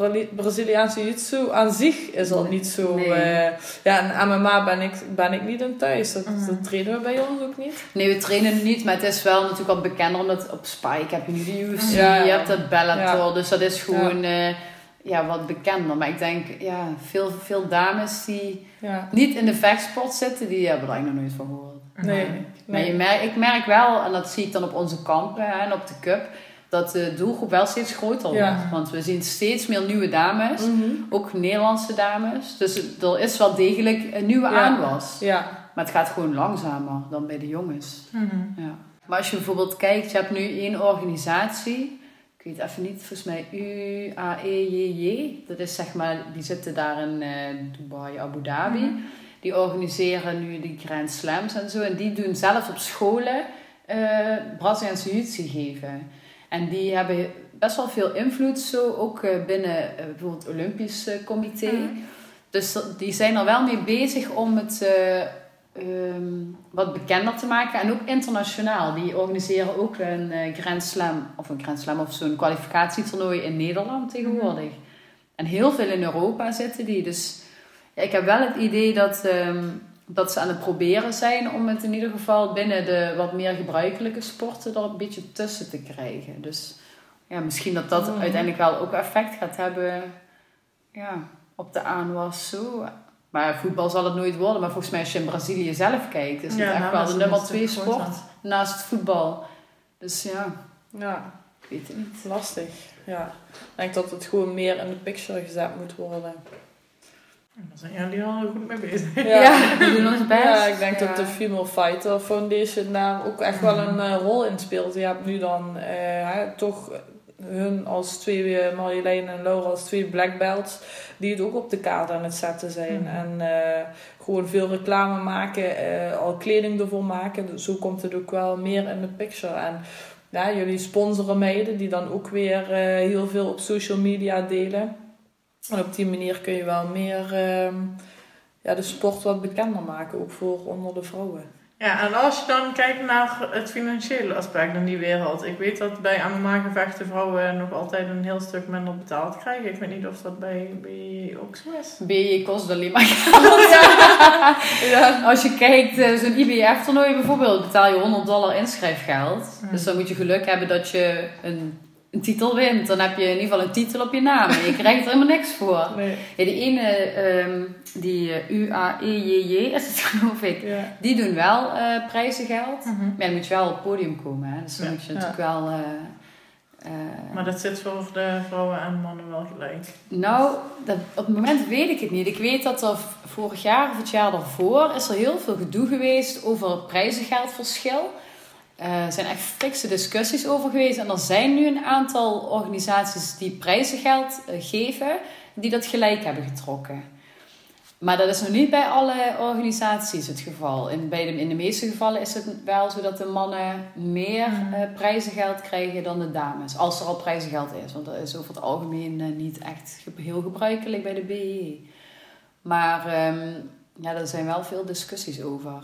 eh, Braziliaanse jiu-jitsu aan zich is al niet zo. Nee. Uh, ja, en MMA ben ik, ben ik niet in thuis. Dat, mm. dat, trainen we bij ons ook niet. Nee, we trainen niet, maar het is wel natuurlijk al bekender omdat op Spike heb je nu de UFC, ja, je hebt het Bellator, dus dat is gewoon. Uh, ja, wat bekender. Maar ik denk, ja, veel, veel dames die niet in de vechtsport zitten, die hebben er eigenlijk nog nooit van gehoord. Nee. nee. Maar je ik merk wel, en dat zie ik dan op onze kampen hè, en op de cup, dat de doelgroep wel steeds groter wordt. Want we zien steeds meer nieuwe dames, mhm. ook Nederlandse dames. Dus er is wel degelijk een nieuwe ja. aanwas. Ja. Maar het gaat gewoon langzamer dan bij de jongens. Mhm. ja. Maar als je bijvoorbeeld kijkt, je hebt nu één organisatie weet even niet, volgens mij UAEJJ. Dat is zeg maar, die zitten daar in uh, Dubai, Abu Dhabi. Mhm. Die organiseren nu die Grand Slams en zo. En die doen zelf op scholen uh, Braziliaanse jiu geven. En die hebben best wel veel invloed zo, ook uh, binnen bijvoorbeeld het Olympisch Comité. Mhm. Dus die zijn er wel mee bezig om het Ehm, wat bekender te maken. En ook internationaal. Die organiseren ook een uh, Grand Slam, of een Grand Slam of zo'n kwalificatietoernooi in Nederland tegenwoordig. En heel veel in Europa zitten die. Dus ja, ik heb wel het idee dat, ehm, dat ze aan het proberen zijn om het in ieder geval binnen de wat meer gebruikelijke sporten er een beetje tussen te krijgen. Dus ja, misschien dat dat mhm. uiteindelijk wel ook effect gaat hebben ja, op de aanwas zo. Maar voetbal zal het nooit worden. Maar volgens mij als je in Brazilië zelf kijkt, is het echt nou, wel de nummer twee sport naast voetbal. Dus ja. Ja. Ik weet het niet. Lastig. Ja. Ik denk dat het gewoon meer in de picture gezet moet worden. Daar zijn jullie al goed mee bezig. Ja, ja die doen ons best. Ja, ik denk dat de Female Fighter Foundation daar ook echt wel een uh, rol in speelt. Je hebt nu dan uh, toch hun als twee, eh, Marjolein en Laura als twee black belts, die het ook op de kaart aan het zetten zijn. Mhm. En uh, gewoon veel reclame maken, uh, al kleding ervoor maken. Zo komt het ook wel meer in de picture. En ja, jullie sponsoren meiden die dan ook weer heel veel op social media delen. En op die manier kun je wel meer ehm, ja, de sport wat bekender maken, ook voor onder de vrouwen. Ja, en als je dan kijkt naar het financiële aspect in die wereld. Ik weet dat bij MMA-gevechten vrouwen nog altijd een heel stuk minder betaald krijgen. Ik weet niet of dat bij BJ ook zo is. BJ kost alleen maar geld. Ja. ja. Als je kijkt, eh, zo'n IBF-toernooi bijvoorbeeld, betaal je 100 dollar inschrijfgeld. Dus dan moet je geluk hebben dat je een een titel wint, dan heb je in ieder geval een titel op je naam. En je krijgt er helemaal niks voor. Nee. Ja, die ene, um, die eh, UAEJJ is het geloof ik, die doen wel uh, prijzengeld. Mm -hmm. Maar dan moet je wel op het podium komen. Hè? Dus dan moet je natuurlijk wel... Uh, maar dat zit voor de vrouwen en mannen wel gelijk? Nou, dat, op het moment weet ik het niet. Ik weet dat er vorig jaar of het jaar daarvoor is er heel veel gedoe geweest over prijzengeldverschil. Eh, er zijn echt fikse discussies over geweest. En er zijn nu een aantal organisaties die prijzengeld uh, geven, die dat gelijk hebben getrokken. Maar dat is nog niet bij alle organisaties het geval. In, bij de, in de meeste gevallen is het wel zo dat de mannen meer uh, prijzengeld krijgen dan de dames. Als er al prijzengeld is. Want dat is over het algemeen niet echt heel gebruikelijk bij de BE. Maar um, ja, er zijn wel veel discussies over.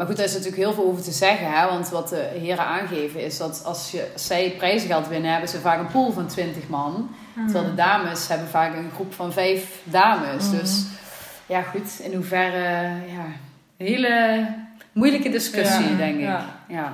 Maar goed, daar is natuurlijk heel veel over te zeggen. Hè? Want wat de heren aangeven is dat als, je, zij prijzengeld winnen, hebben ze vaak een pool van 20 man. Terwijl de dames hebben vaak een groep van vijf dames. Mhm. Dus ja, goed, in hoeverre, ja, een hele moeilijke discussie, denk ik. Ja.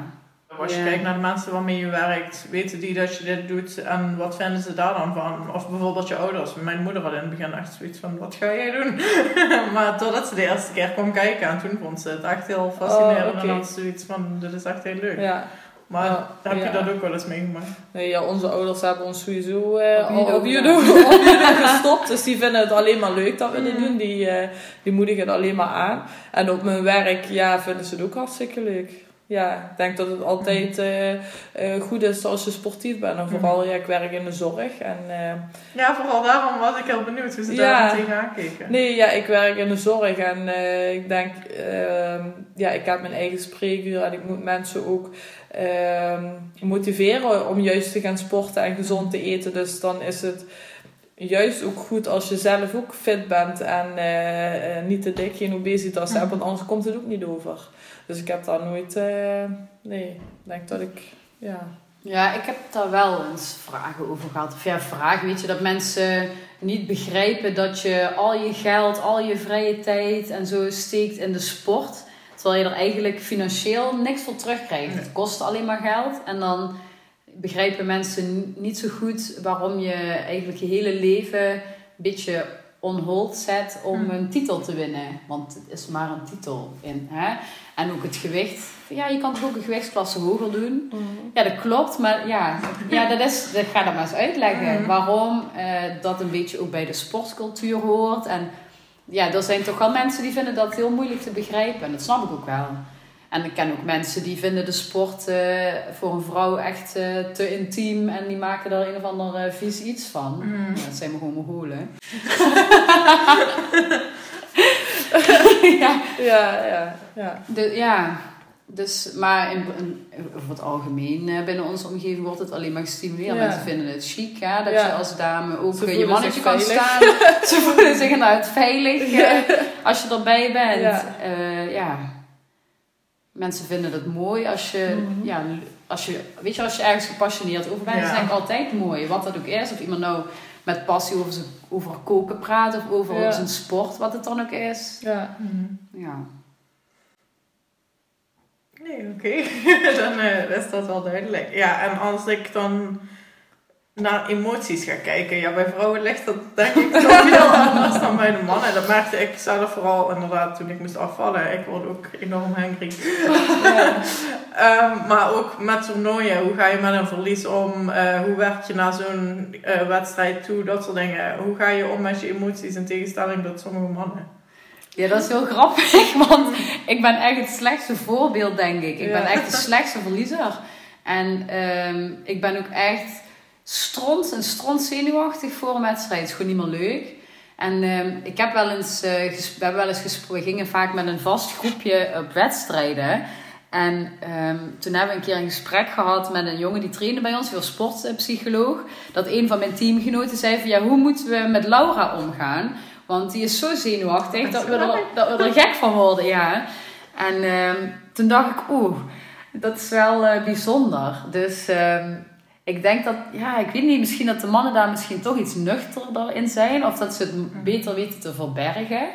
Als je kijkt naar de mensen waarmee je werkt, weten die dat je dit doet en wat vinden ze daar dan van? Of bijvoorbeeld je ouders. Mijn moeder had in het begin echt zoiets van, wat ga jij doen? maar totdat ze de eerste keer kwam kijken en toen vond ze het echt heel fascinerend. Oh, En had zoiets van, dit is echt heel leuk. Ja. Maar heb je dat ook wel eens meegemaakt? Nee, ja, onze ouders hebben ons sowieso uh, op, judo, gestopt. Dus die vinden het alleen maar leuk dat we dit mm. doen. Die, uh, die moedigen het alleen maar aan. En op mijn werk ja, vinden ze het ook hartstikke leuk ja, ik denk dat het altijd uh, goed is als je sportief bent. En vooral, ja, ik werk in de zorg. En, uh, ja, vooral daarom was ik heel benieuwd hoe ze ja, daar tegenaan keken. Nee, ja, ik werk in de zorg. En ik denk, ehm, ja, ik heb mijn eigen spreekuur. En ik moet mensen ook ehm, motiveren om juist te gaan sporten en gezond te eten. Dus dan is het juist ook goed als je zelf ook fit bent en niet te dik, geen obesitas hebt. Want anders komt het ook niet over. Dus ik heb daar nooit, uh, nee, ik denk dat ik, ja. Ja, ik heb daar wel eens vragen over gehad. Of ja, vragen, weet je, dat mensen niet begrijpen dat je al je geld, al je vrije tijd en zo steekt in de sport. Terwijl je er eigenlijk financieel niks voor terugkrijgt. Het kost alleen maar geld. En dan begrijpen mensen niet zo goed waarom je eigenlijk je hele leven een beetje on hold zet om Hmm. een titel te winnen. Want het is maar een titel. In, hè? En ook het gewicht. Ja, je kan toch ook een gewichtsklasse hoger doen. Ja, dat klopt. Maar ja, ja dat is, dat ga dat maar eens uitleggen. Mm. Waarom eh, dat een beetje ook bij de sportcultuur hoort. En ja, er zijn toch wel mensen die vinden dat heel moeilijk te begrijpen. En dat snap ik ook wel. En ik ken ook mensen die vinden de sport eh, voor een vrouw echt eh, te intiem. En die maken er een of ander eh, vies iets van. Mm. Ja, dat zijn maar gewoon Mongolen. ja, Ja, ja, ja. de, ja, dus, maar in, in, over het algemeen binnen onze omgeving wordt het alleen maar gestimuleerd. Ja. Mensen vinden het chic, hè, dat Ja. je als dame ook je mannetje kan veilig. staan. Ze voelen zich inderdaad veilig Ja. als je erbij bent. Ja. Mensen vinden het mooi als je, Mhm. ja, als je, weet je, als je ergens gepassioneerd over bent, Ja. is eigenlijk altijd mooi. Wat dat ook is, of iemand nou met passie over, zijn, over koken praat of over Ja. zijn sport, wat het dan ook is. ja. Mm. Ja. Nee, oké. dan eh, is dat wel duidelijk. Ja, en als ik dan naar emoties ga kijken, ja, bij vrouwen ligt dat denk ik toch heel anders dan bij de mannen. Dat merkte ik zelf vooral inderdaad toen ik moest afvallen. Ik word ook enorm hangry. Ehm, maar ook met toernooien, hoe ga je met een verlies om? Eh, hoe werk je naar zo'n eh, wedstrijd toe? Dat soort dingen. Hoe ga je om met je emoties in tegenstelling tot sommige mannen? Ja, dat is heel grappig, want ik ben echt het slechtste voorbeeld, denk ik. Ik ben echt de slechtste verliezer. En ehm, ik ben ook echt stront en stront zenuwachtig voor een wedstrijd. Het is gewoon niet meer leuk. En ehm, ik heb wel eens, eh, we hebben wel eens gesproken, we gingen vaak met een vast groepje op wedstrijden. En ehm, toen hebben we een keer een gesprek gehad met een jongen die trainde bij ons, heel sportpsycholoog. Dat een van mijn teamgenoten zei van ja, hoe moeten we met Laura omgaan? Want die is zo zenuwachtig dat we er, dat we er gek van worden, ja. En ehm, toen dacht ik, oeh, dat is wel eh, bijzonder. Dus ik denk dat, ja, ik weet niet, misschien dat de mannen daar misschien toch iets nuchterder in zijn. Of dat ze het beter weten te verbergen.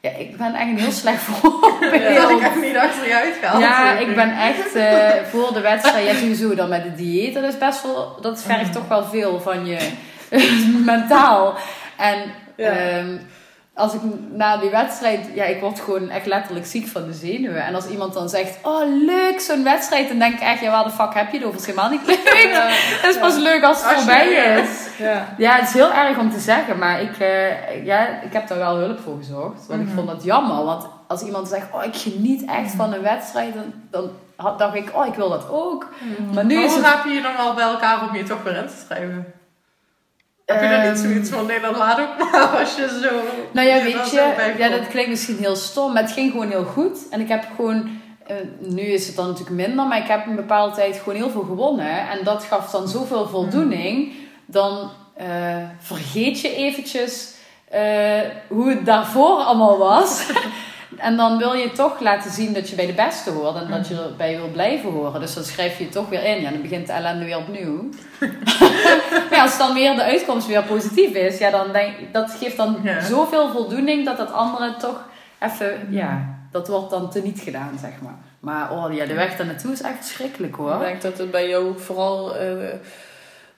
Ja, ik ben echt een heel slecht voorbeeld. Dat ik echt niet achter je uitgehaald. Ja, ik ben echt eh, voor de wedstrijd, ja sowieso dan met de dieet, dat is best wel, dat vergt toch wel veel van je mentaal. En Ja. ehm, als ik na die wedstrijd, ja ik word gewoon echt letterlijk ziek van de zenuwen. En als iemand dan zegt, oh leuk zo'n wedstrijd, dan denk ik echt, ja waar de fuck heb je het over? Het is helemaal niet leuk. Het is pas leuk als het Als voorbij is. Ja. Ja, het is heel erg om te zeggen, maar ik, eh, ja, ik heb daar wel hulp voor gezorgd. Want Mhm. ik vond dat jammer. Want als iemand zegt, oh, ik geniet echt van een wedstrijd, dan, dan dacht ik, oh, ik wil dat ook. Maar nu Maar is hoe het... heb je je dan wel bij elkaar om je toch weer in te schrijven? Heb je dan niet Ehm, zoiets van, nee, dat laat ook maar als je zo... Nou ja, weet je, ja, dat klinkt misschien heel stom, maar het ging gewoon heel goed. En ik heb gewoon, eh, nu is het dan natuurlijk minder, maar ik heb een bepaalde tijd gewoon heel veel gewonnen. En dat gaf dan zoveel voldoening, dan eh, vergeet je eventjes eh, hoe het daarvoor allemaal was. En dan wil je toch laten zien dat je bij de beste hoort en dat je erbij wil blijven horen. Dus dan schrijf je je toch weer in. Ja, dan begint de ellende weer opnieuw. maar ja, als dan weer de uitkomst weer positief is, ja, dan denk ik, dat geeft dan Ja. zoveel voldoening dat dat andere toch even, ja, dat wordt dan teniet gedaan, zeg maar. Maar oh ja, de weg daar naartoe is echt verschrikkelijk Ik hoor. denk dat het bij jou vooral eh,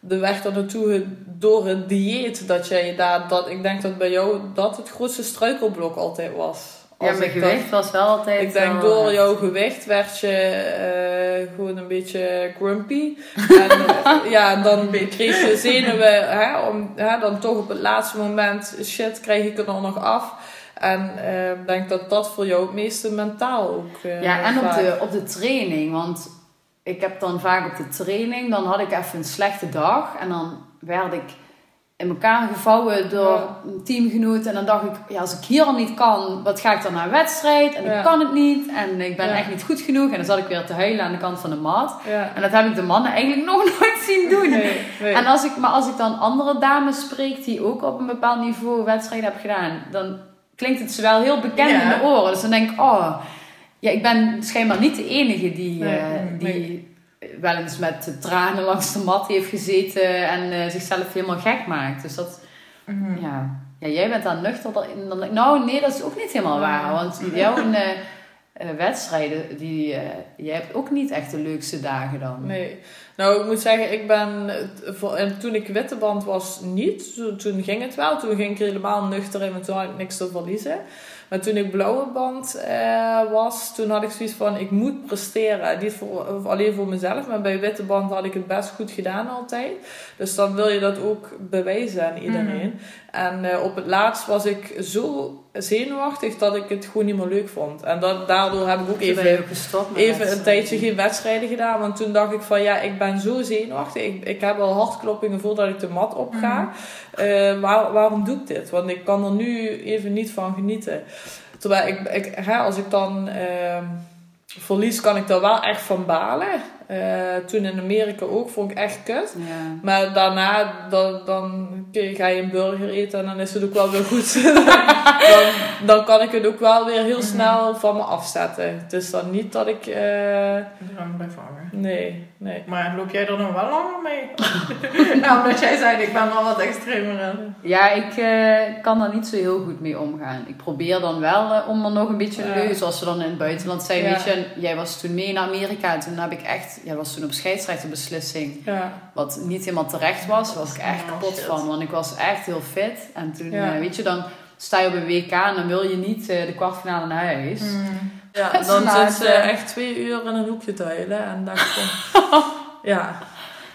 de weg daar naartoe door het dieet, dat jij daar, dat, ik denk dat bij jou dat het grootste struikelblok altijd was. Ja, mijn dat- gewicht was wel altijd. Ik denk wel, door jouw gewicht werd je eh, gewoon een beetje grumpy. En eh, ja, dan kreeg je zenuwen, hè, om, hè, dan toch op het laatste moment, shit, krijg ik er dan nog af. En eh, ik denk dat dat voor jou het meeste mentaal ook Ja, en op de, op de training. Want ik heb dan vaak op de training, dan had ik even een slechte dag. En dan werd ik in elkaar gevouwen door een teamgenoot. En dan dacht ik, ja, als ik hier al niet kan, wat ga ik dan naar een wedstrijd? En Ja. ik kan het niet. En ik ben Ja. echt niet goed genoeg. En dan zat ik weer te huilen aan de kant van de mat. Ja. En dat heb ik de mannen eigenlijk nog nooit zien doen. Nee, nee. En als ik, maar als ik dan andere dames spreek die ook op een bepaald niveau wedstrijden hebben gedaan, dan klinkt het ze wel heel bekend in de oren. Dus dan denk ik, oh, ja, ik ben schijnbaar niet de enige die, Nee, eh, die wel eens met tranen langs de mat heeft gezeten en uh, zichzelf helemaal gek maakt. Dus dat, mhm. ja. ja, jij bent dan nuchter dan, Nou, nee, dat is ook niet helemaal waar. Want jouw uh, wedstrijden, die, jij hebt ook niet echt de leukste dagen dan. Nee. Nou, ik moet zeggen, ik ben, en toen ik witte band was, niet. Toen ging het wel. Toen ging ik helemaal nuchter en toen had ik niks te verliezen. Maar toen ik blauwe band uh, was, toen had ik zoiets van: ik moet presteren. Niet voor, alleen voor mezelf, maar bij witte band had ik het best goed gedaan altijd. Dus dan wil je dat ook bewijzen aan iedereen. Mhm. En uh, op het laatst was ik zo zenuwachtig dat ik het gewoon niet meer leuk vond. En dat, daardoor heb ik ook even, even een tijdje geen wedstrijden gedaan. Want toen dacht ik van ja, ik ben zo zenuwachtig. Ik, ik heb al hartkloppingen voordat ik de mat op ga. Mm waarom doe ik dit? Want ik kan er nu even niet van genieten. Terwijl ik, ik hè, als ik dan uh, verlies, kan ik daar wel echt van balen. Uh, toen in Amerika ook, vond ik echt kut. Ja. Maar daarna, dan, dan ga je een burger eten en dan is het ook wel weer goed. dan, dan kan ik het ook wel weer heel mhm. snel van me afzetten. Het is dan niet dat ik... Uh, bij vangen. Nee, nee. Maar loop jij er nog wel langer mee? nou, omdat jij zei, ik ben wel wat extremer Ja, ik uh, kan daar niet zo heel goed mee omgaan. Ik probeer dan wel om er nog een beetje leuk, zoals we dan in het buitenland zijn. Weet je, jij was toen mee naar Amerika en toen heb ik echt ja, was toen op scheidsrechterbeslissing. Ja. Wat niet helemaal terecht was, was ik echt kapot van. Want ik was echt heel fit. En toen, eh, weet je, dan sta je op een WK en dan wil je niet uh, de kwartfinale naar huis. Mm. Ja, dan zit ze echt twee uur in een hoekje te huilen. En dacht ik, ja,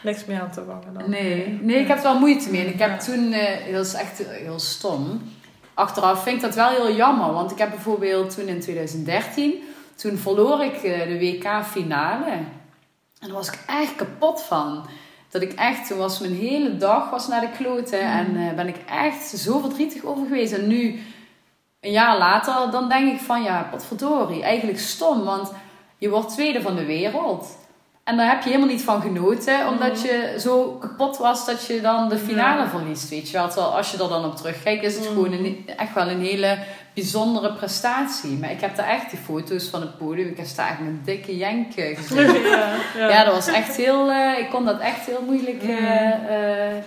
niks meer aan te vangen dan. Nee, nee ik heb er wel moeite mee. En ik heb toen, uh, dat is echt heel stom. Achteraf vind ik dat wel heel jammer. Want ik heb bijvoorbeeld toen in 2013, toen verloor ik de WK-finale. En daar was ik echt kapot van. Dat ik echt, toen was mijn hele dag was naar de kloten. Mm. En uh, ben ik echt zo verdrietig over geweest. En nu, een jaar later, dan denk ik van ja, potverdorie. Eigenlijk stom, want je wordt tweede van de wereld. En daar heb je helemaal niet van genoten, omdat mm. je zo kapot was dat je dan de finale verliest. Weet je wel, Terwijl als je er dan op terugkijkt, is het mm. gewoon een, echt wel een hele bijzondere prestatie. Maar ik heb daar echt die foto's van het podium. Ik heb daar echt een dikke jenk gezien. Ja, ja. ja, dat was echt heel... Uh, ik kon dat echt heel moeilijk uh, uh,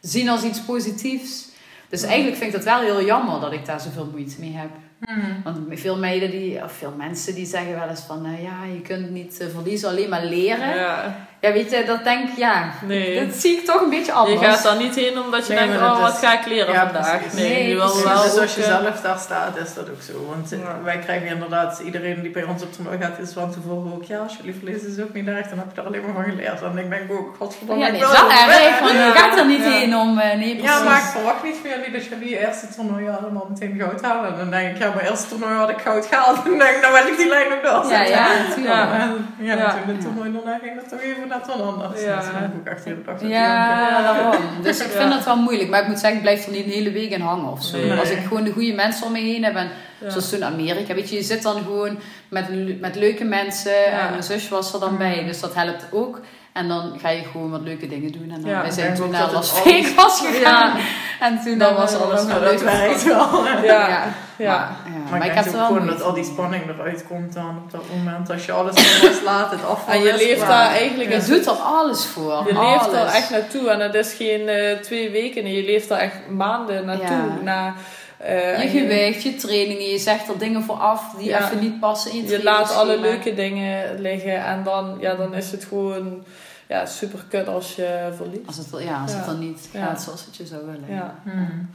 zien als iets positiefs. Dus eigenlijk vind ik dat wel heel jammer dat ik daar zoveel moeite mee heb. Hmm. Want veel meiden die, of veel mensen die zeggen wel eens van, nou ja, je kunt niet verliezen, alleen maar leren. Ja. Ja, weet je, dat denk ik, ja, nee. dat zie ik toch een beetje anders. Je gaat daar niet heen omdat je denkt, oh, wat ga ik leren vandaag. Nee, nee je wil wel dus als je zelf daar staat, is dat ook zo. Want wij krijgen inderdaad, iedereen die bij ons op toernooi gaat, is van tevoren ook, ja, als jullie verliezen is ook niet erg, dan heb je er alleen maar van geleerd. En ik denk ook, godverdomme, ja, nee, ik wil erg, van, je gaat er niet heen om, uh, nee, precies. Ja, maar ik verwacht niet van jullie dat jullie eerste toernooi allemaal meteen goud halen. En dan denk ik, ja, mijn eerste toernooi had ik goud gehaald. En denk nou wil ik die lijn ook door. Ja, ja, natuurlijk. Ja, ja, ja, toen de toernooi daarna ging dat toch even net wel anders. Ja. Dan ik echt heel dag Ja, daarom. Dus ik vind dat wel moeilijk. Maar ik moet zeggen, ik blijf er niet een hele week in hangen of zo. Als ik gewoon de goede mensen om me heen heb. En zoals toen Amerika, weet je, je zit dan gewoon met, met leuke mensen. En mijn zus was er dan bij. Dus dat helpt ook. En dan ga je gewoon wat leuke dingen doen. En dan, ja, wij zijn toen naar Las Vegas gegaan. En toen dan was alles nog leuk. wel. Ja. ja. Ja. Maar, maar, ik, heb wel gewoon dat al die spanning eruit komt dan op dat moment. Als je alles loslaat, het afval En je leeft daar eigenlijk... Je doet er alles voor. Je leeft er echt naartoe. En het is geen uh, twee weken. Je leeft er echt maanden naartoe. Na, uh, je gewicht, je trainingen, je zegt er dingen voor af die even niet passen in je Je laat alle leuke dingen liggen en dan, ja, dan is het gewoon ja, super kut als je verliest. Als het, ja, als het dan niet gaat zoals het je zou willen. Ja. Hmm.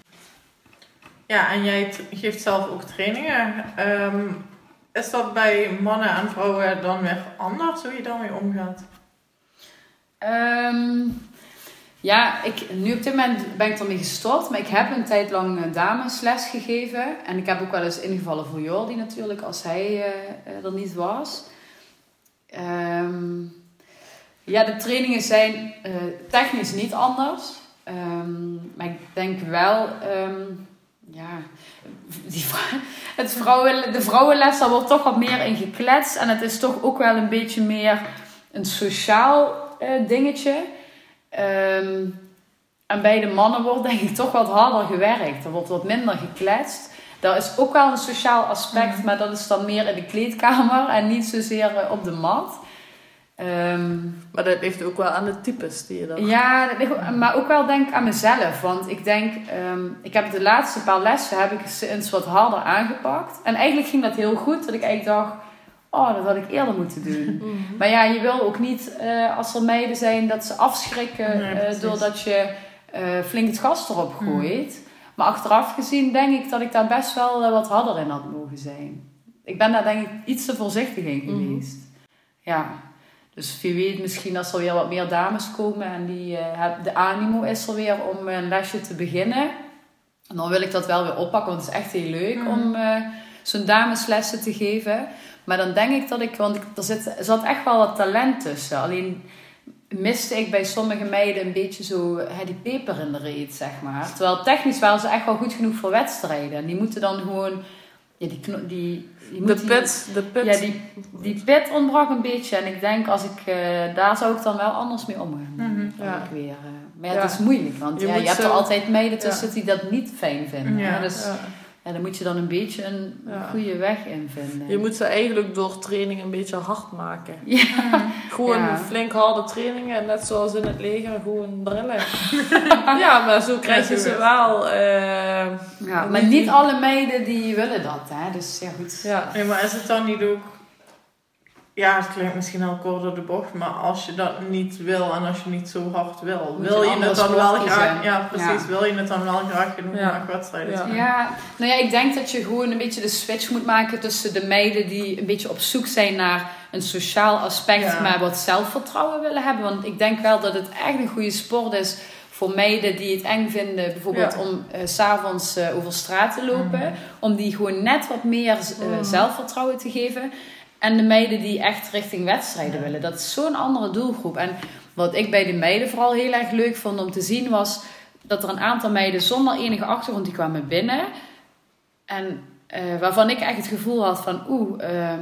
Ja, en jij geeft zelf ook trainingen. Ehm, is dat bij mannen en vrouwen dan weer anders, hoe je daarmee omgaat? Um, ja, ik, nu op dit moment ben ik ermee gestopt. Maar ik heb een tijd lang eh, damesles gegeven. En ik heb ook wel eens ingevallen voor Jordi natuurlijk, als hij uh, er niet was. Um, ja, de trainingen zijn technisch niet anders. maar ik denk wel ja, die, het vrouwen, de vrouwenles, daar wordt toch wat meer in gekletst. En het is toch ook wel een beetje meer een sociaal dingetje. Um, en bij de mannen wordt denk ik toch wat harder gewerkt. Er wordt wat minder gekletst. Daar is ook wel een sociaal aspect, mhm. maar dat is dan meer in de kleedkamer en niet zozeer eh, op de mat. Ehm, maar dat ligt ook wel aan de types die je dan... Ja, dat ligt, maar ook wel denk ik aan mezelf. Want ik denk, ehm, ik heb de laatste paar lessen heb ik eens wat harder aangepakt. En eigenlijk ging dat heel goed. Dat ik eigenlijk dacht, oh, dat had ik eerder moeten doen. Mhm. Maar ja, je wil ook niet uh, als er meiden zijn dat ze afschrikken Nee, uh, precies. doordat je uh, flink het gas erop Mhm. gooit. Maar achteraf gezien denk ik dat ik daar best wel wat harder in had mogen zijn. Ik ben daar denk ik iets te voorzichtig in Mhm. geweest. Ja. Dus wie weet, misschien als er weer wat meer dames komen en die, de animo is er weer om een lesje te beginnen. Dan wil ik dat wel weer oppakken, want het is echt heel leuk om zo'n dameslessen te geven. Maar dan denk ik dat ik, want ik, er, zit, zat echt wel wat talent tussen. Alleen miste ik bij sommige meiden een beetje zo hè, die peper in de reet, zeg maar. Terwijl technisch waren ze echt wel goed genoeg voor wedstrijden. En die moeten dan gewoon... Ja, die, kno- die, die De moet pit, de pit. ja, die, die pit ontbrak een beetje. En ik denk, als ik, uh, daar zou ik dan wel anders mee omgaan. Mhm. Dan Ja. ik weer, uh, maar ja, Ja. het is moeilijk. Want Je ja, je hebt er altijd meiden tussen Ja. die dat niet fijn vinden. Dus ja. Ja. daar moet je dan een beetje een Ja. goede weg in vinden. Je moet ze eigenlijk door training een beetje hard maken. Ja. Gewoon Ja. flink harde trainingen, net zoals in het leger, gewoon drillen. ja, maar zo krijg je ze wel. eh, Ja, En maar die- niet alle meiden die willen dat. Hè? Dus ja, goed. ja. Nee, maar is het dan niet ook... Ja, het klinkt misschien heel kort door de bocht, maar als je dat niet wil en als je niet zo hard wil, Moet wil je het dan wel graag... Ja, precies. Ja. Wil je het dan wel graag genoeg Ja. naar wedstrijden Ja. Ja, nou ja, ik denk dat je gewoon een beetje de switch moet maken tussen de meiden die een beetje op zoek zijn naar een sociaal aspect, Ja. maar wat zelfvertrouwen willen hebben. Want ik denk wel dat het echt een goede sport is voor meiden die het eng vinden, bijvoorbeeld Ja. om eh, s s'avonds eh, over straat te lopen, Mhm. om die gewoon net wat meer eh, Mhm. zelfvertrouwen te geven. En de meiden die echt richting wedstrijden willen. Dat is zo'n andere doelgroep. En wat ik bij de meiden vooral heel erg leuk vond om te zien was dat er een aantal meiden zonder enige achtergrond die kwamen binnen. En eh, waarvan ik echt het gevoel had van oeh, eh,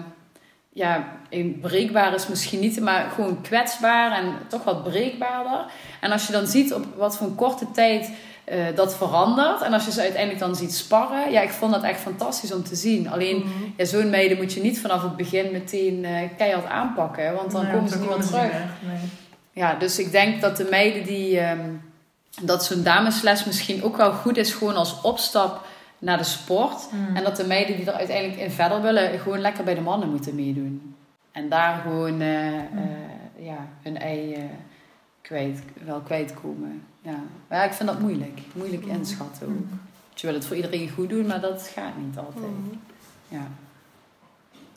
ja, breekbaar is misschien niet, maar gewoon kwetsbaar en toch wat breekbaarder. En als je dan ziet op wat voor een korte tijd eh, dat verandert. En als je ze uiteindelijk dan ziet sparren. Ja, ik vond dat echt fantastisch om te zien. Alleen, Mhm. ja, zo'n meiden moet je niet vanaf het begin meteen eh, keihard aanpakken. Want dan Nee, komen ze niet meer terug. Nee. Ja, dus ik denk dat de meiden die... ehm, dat zo'n damesles misschien ook wel goed is gewoon als opstap naar de sport. Mm. En dat de meiden die er uiteindelijk in verder willen... gewoon lekker bij de mannen moeten meedoen. En daar gewoon eh, eh, ja, hun ei kwijt, wel kwijtkomen. Ja. Maar ja, ik vind dat moeilijk. Moeilijk inschatten ook. Je wil het voor iedereen goed doen, maar dat gaat niet altijd. Mhm. Ja.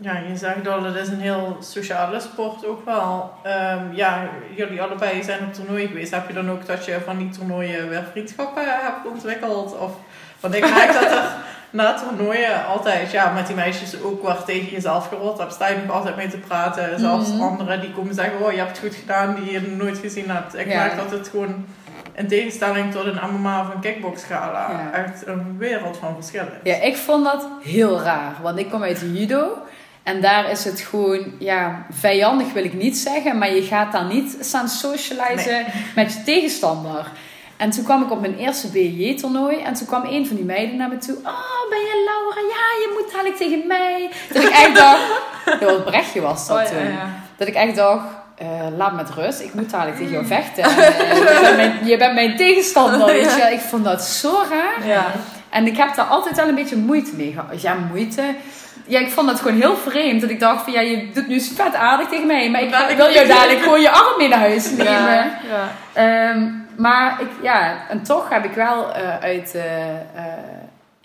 Ja, je zegt al, het is een heel sociale sport ook wel. Ehm, ja, jullie allebei zijn op toernooien geweest. Heb je dan ook dat je van die toernooien weer vriendschappen hebt ontwikkeld? Of, want ik merk dat er na toernooien altijd, ja, met die meisjes ook waar tegen jezelf gerold hebt, sta je nog altijd mee te praten. Zelfs Mhm. anderen die komen zeggen, oh, je hebt het goed gedaan, die je nooit gezien hebt. Ik Ja. merk dat het gewoon, in tegenstelling tot een MMA of een kickboxgala, Ja. echt een wereld van verschil is. Ja, ik vond dat heel raar. Want ik kom uit judo. En daar is het gewoon, ja, vijandig wil ik niet zeggen. Maar je gaat daar niet staan socializen met je tegenstander. En toen kwam ik op mijn eerste BJ-toernooi. En toen kwam een van die meiden naar me toe. Oh, ben je Laura? Ja, je moet dadelijk tegen mij. Dat ik echt dacht... Wat Brechtje was dat Oh, ja, toen. ja. Dat ik echt dacht... eh, laat me met rust. Ik moet dadelijk tegen jou vechten. En, eh, je, bent mijn, je bent mijn tegenstander, weet je. Ik vond dat zo raar. Ja. En ik heb daar altijd wel een beetje moeite mee gehad. Ja, moeite. Ja, ik vond dat gewoon heel vreemd. Dat ik dacht van, ja, je doet nu vet aardig tegen mij. Maar ik wil jou dadelijk gewoon je arm mee naar huis nemen. Ja. Ja. Ehm, maar ik, ja, en toch heb ik wel eh, uit, eh,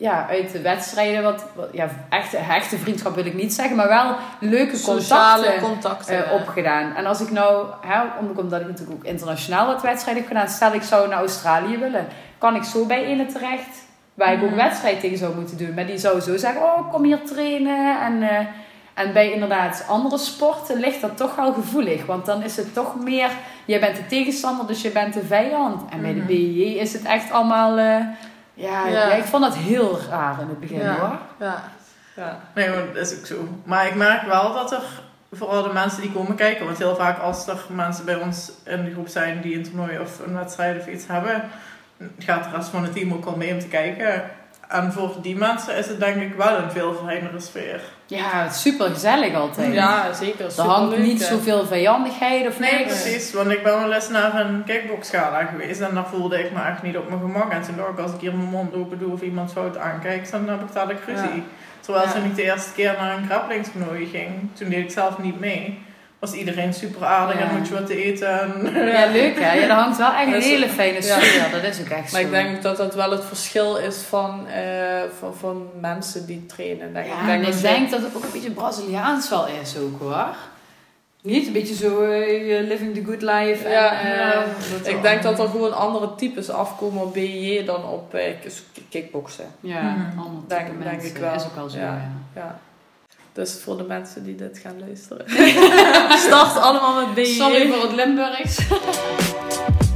ja, uit de wedstrijden wat, wat ja, echte, hechte vriendschap wil ik niet zeggen, maar wel leuke Sociale contacten contacten. eh, opgedaan. En als ik nou, hè, om- omdat ik natuurlijk ook internationaal wat wedstrijden heb gedaan, stel ik zou naar Australië willen, kan ik zo bij ene terecht, waar ik ook Mhm. wedstrijd tegen zou moeten doen. Maar die zou zo zeggen, oh kom hier trainen. En, eh, en bij inderdaad andere sporten ligt dat toch wel gevoelig. Want dan is het toch meer, jij bent de tegenstander, dus je bent de vijand. En bij de Mhm. BJ is het echt allemaal, eh, ja, Ja. ja. ik vond dat heel raar in het begin Ja. hoor. Ja. Ja. Nee, maar dat is ook zo. Maar ik merk wel dat er, vooral de mensen die komen kijken, want heel vaak als er mensen bij ons in de groep zijn die een toernooi of een wedstrijd of iets hebben, gaat de rest van het team ook al mee om te kijken. En voor die mensen is het denk ik wel een veel fijnere sfeer. Ja, het is super gezellig altijd. Ja, zeker. Er hangt niet hè. zoveel vijandigheid of Nee, niks. precies. Want ik ben wel eens naar een kickboxgala geweest en daar voelde ik me echt niet op mijn gemak. En toen dacht ik, als ik hier mijn mond open doe of iemand fout aankijkt, dan heb ik dadelijk ruzie. Terwijl Ja. toen ik de eerste keer naar een grapplingstoernooi ging, toen deed ik zelf niet mee, was iedereen super aardig Ja. en moet je wat te eten. En, Ja, leuk hè. Ja, er hangt wel echt een is- hele fijne ja. sfeer. Dat is ook echt Maar zo. ik denk dat dat wel het verschil is van, eh, van, van mensen die trainen. Denk ik. Ja, ik denk en dat ik denk dat het ook een beetje Braziliaans wel is ook hoor. Niet een beetje zo eh, living the good life. Ja, en, eh, ja, dat Ik denk dat er gewoon andere types afkomen op BJ dan op eh, kickboksen. ja, andere Denk- denk ik wel. Is ook wel zo, Ja. ja. Ja. Dus voor de mensen die dit gaan luisteren. Start allemaal met BJ. Sorry voor het Limburgs.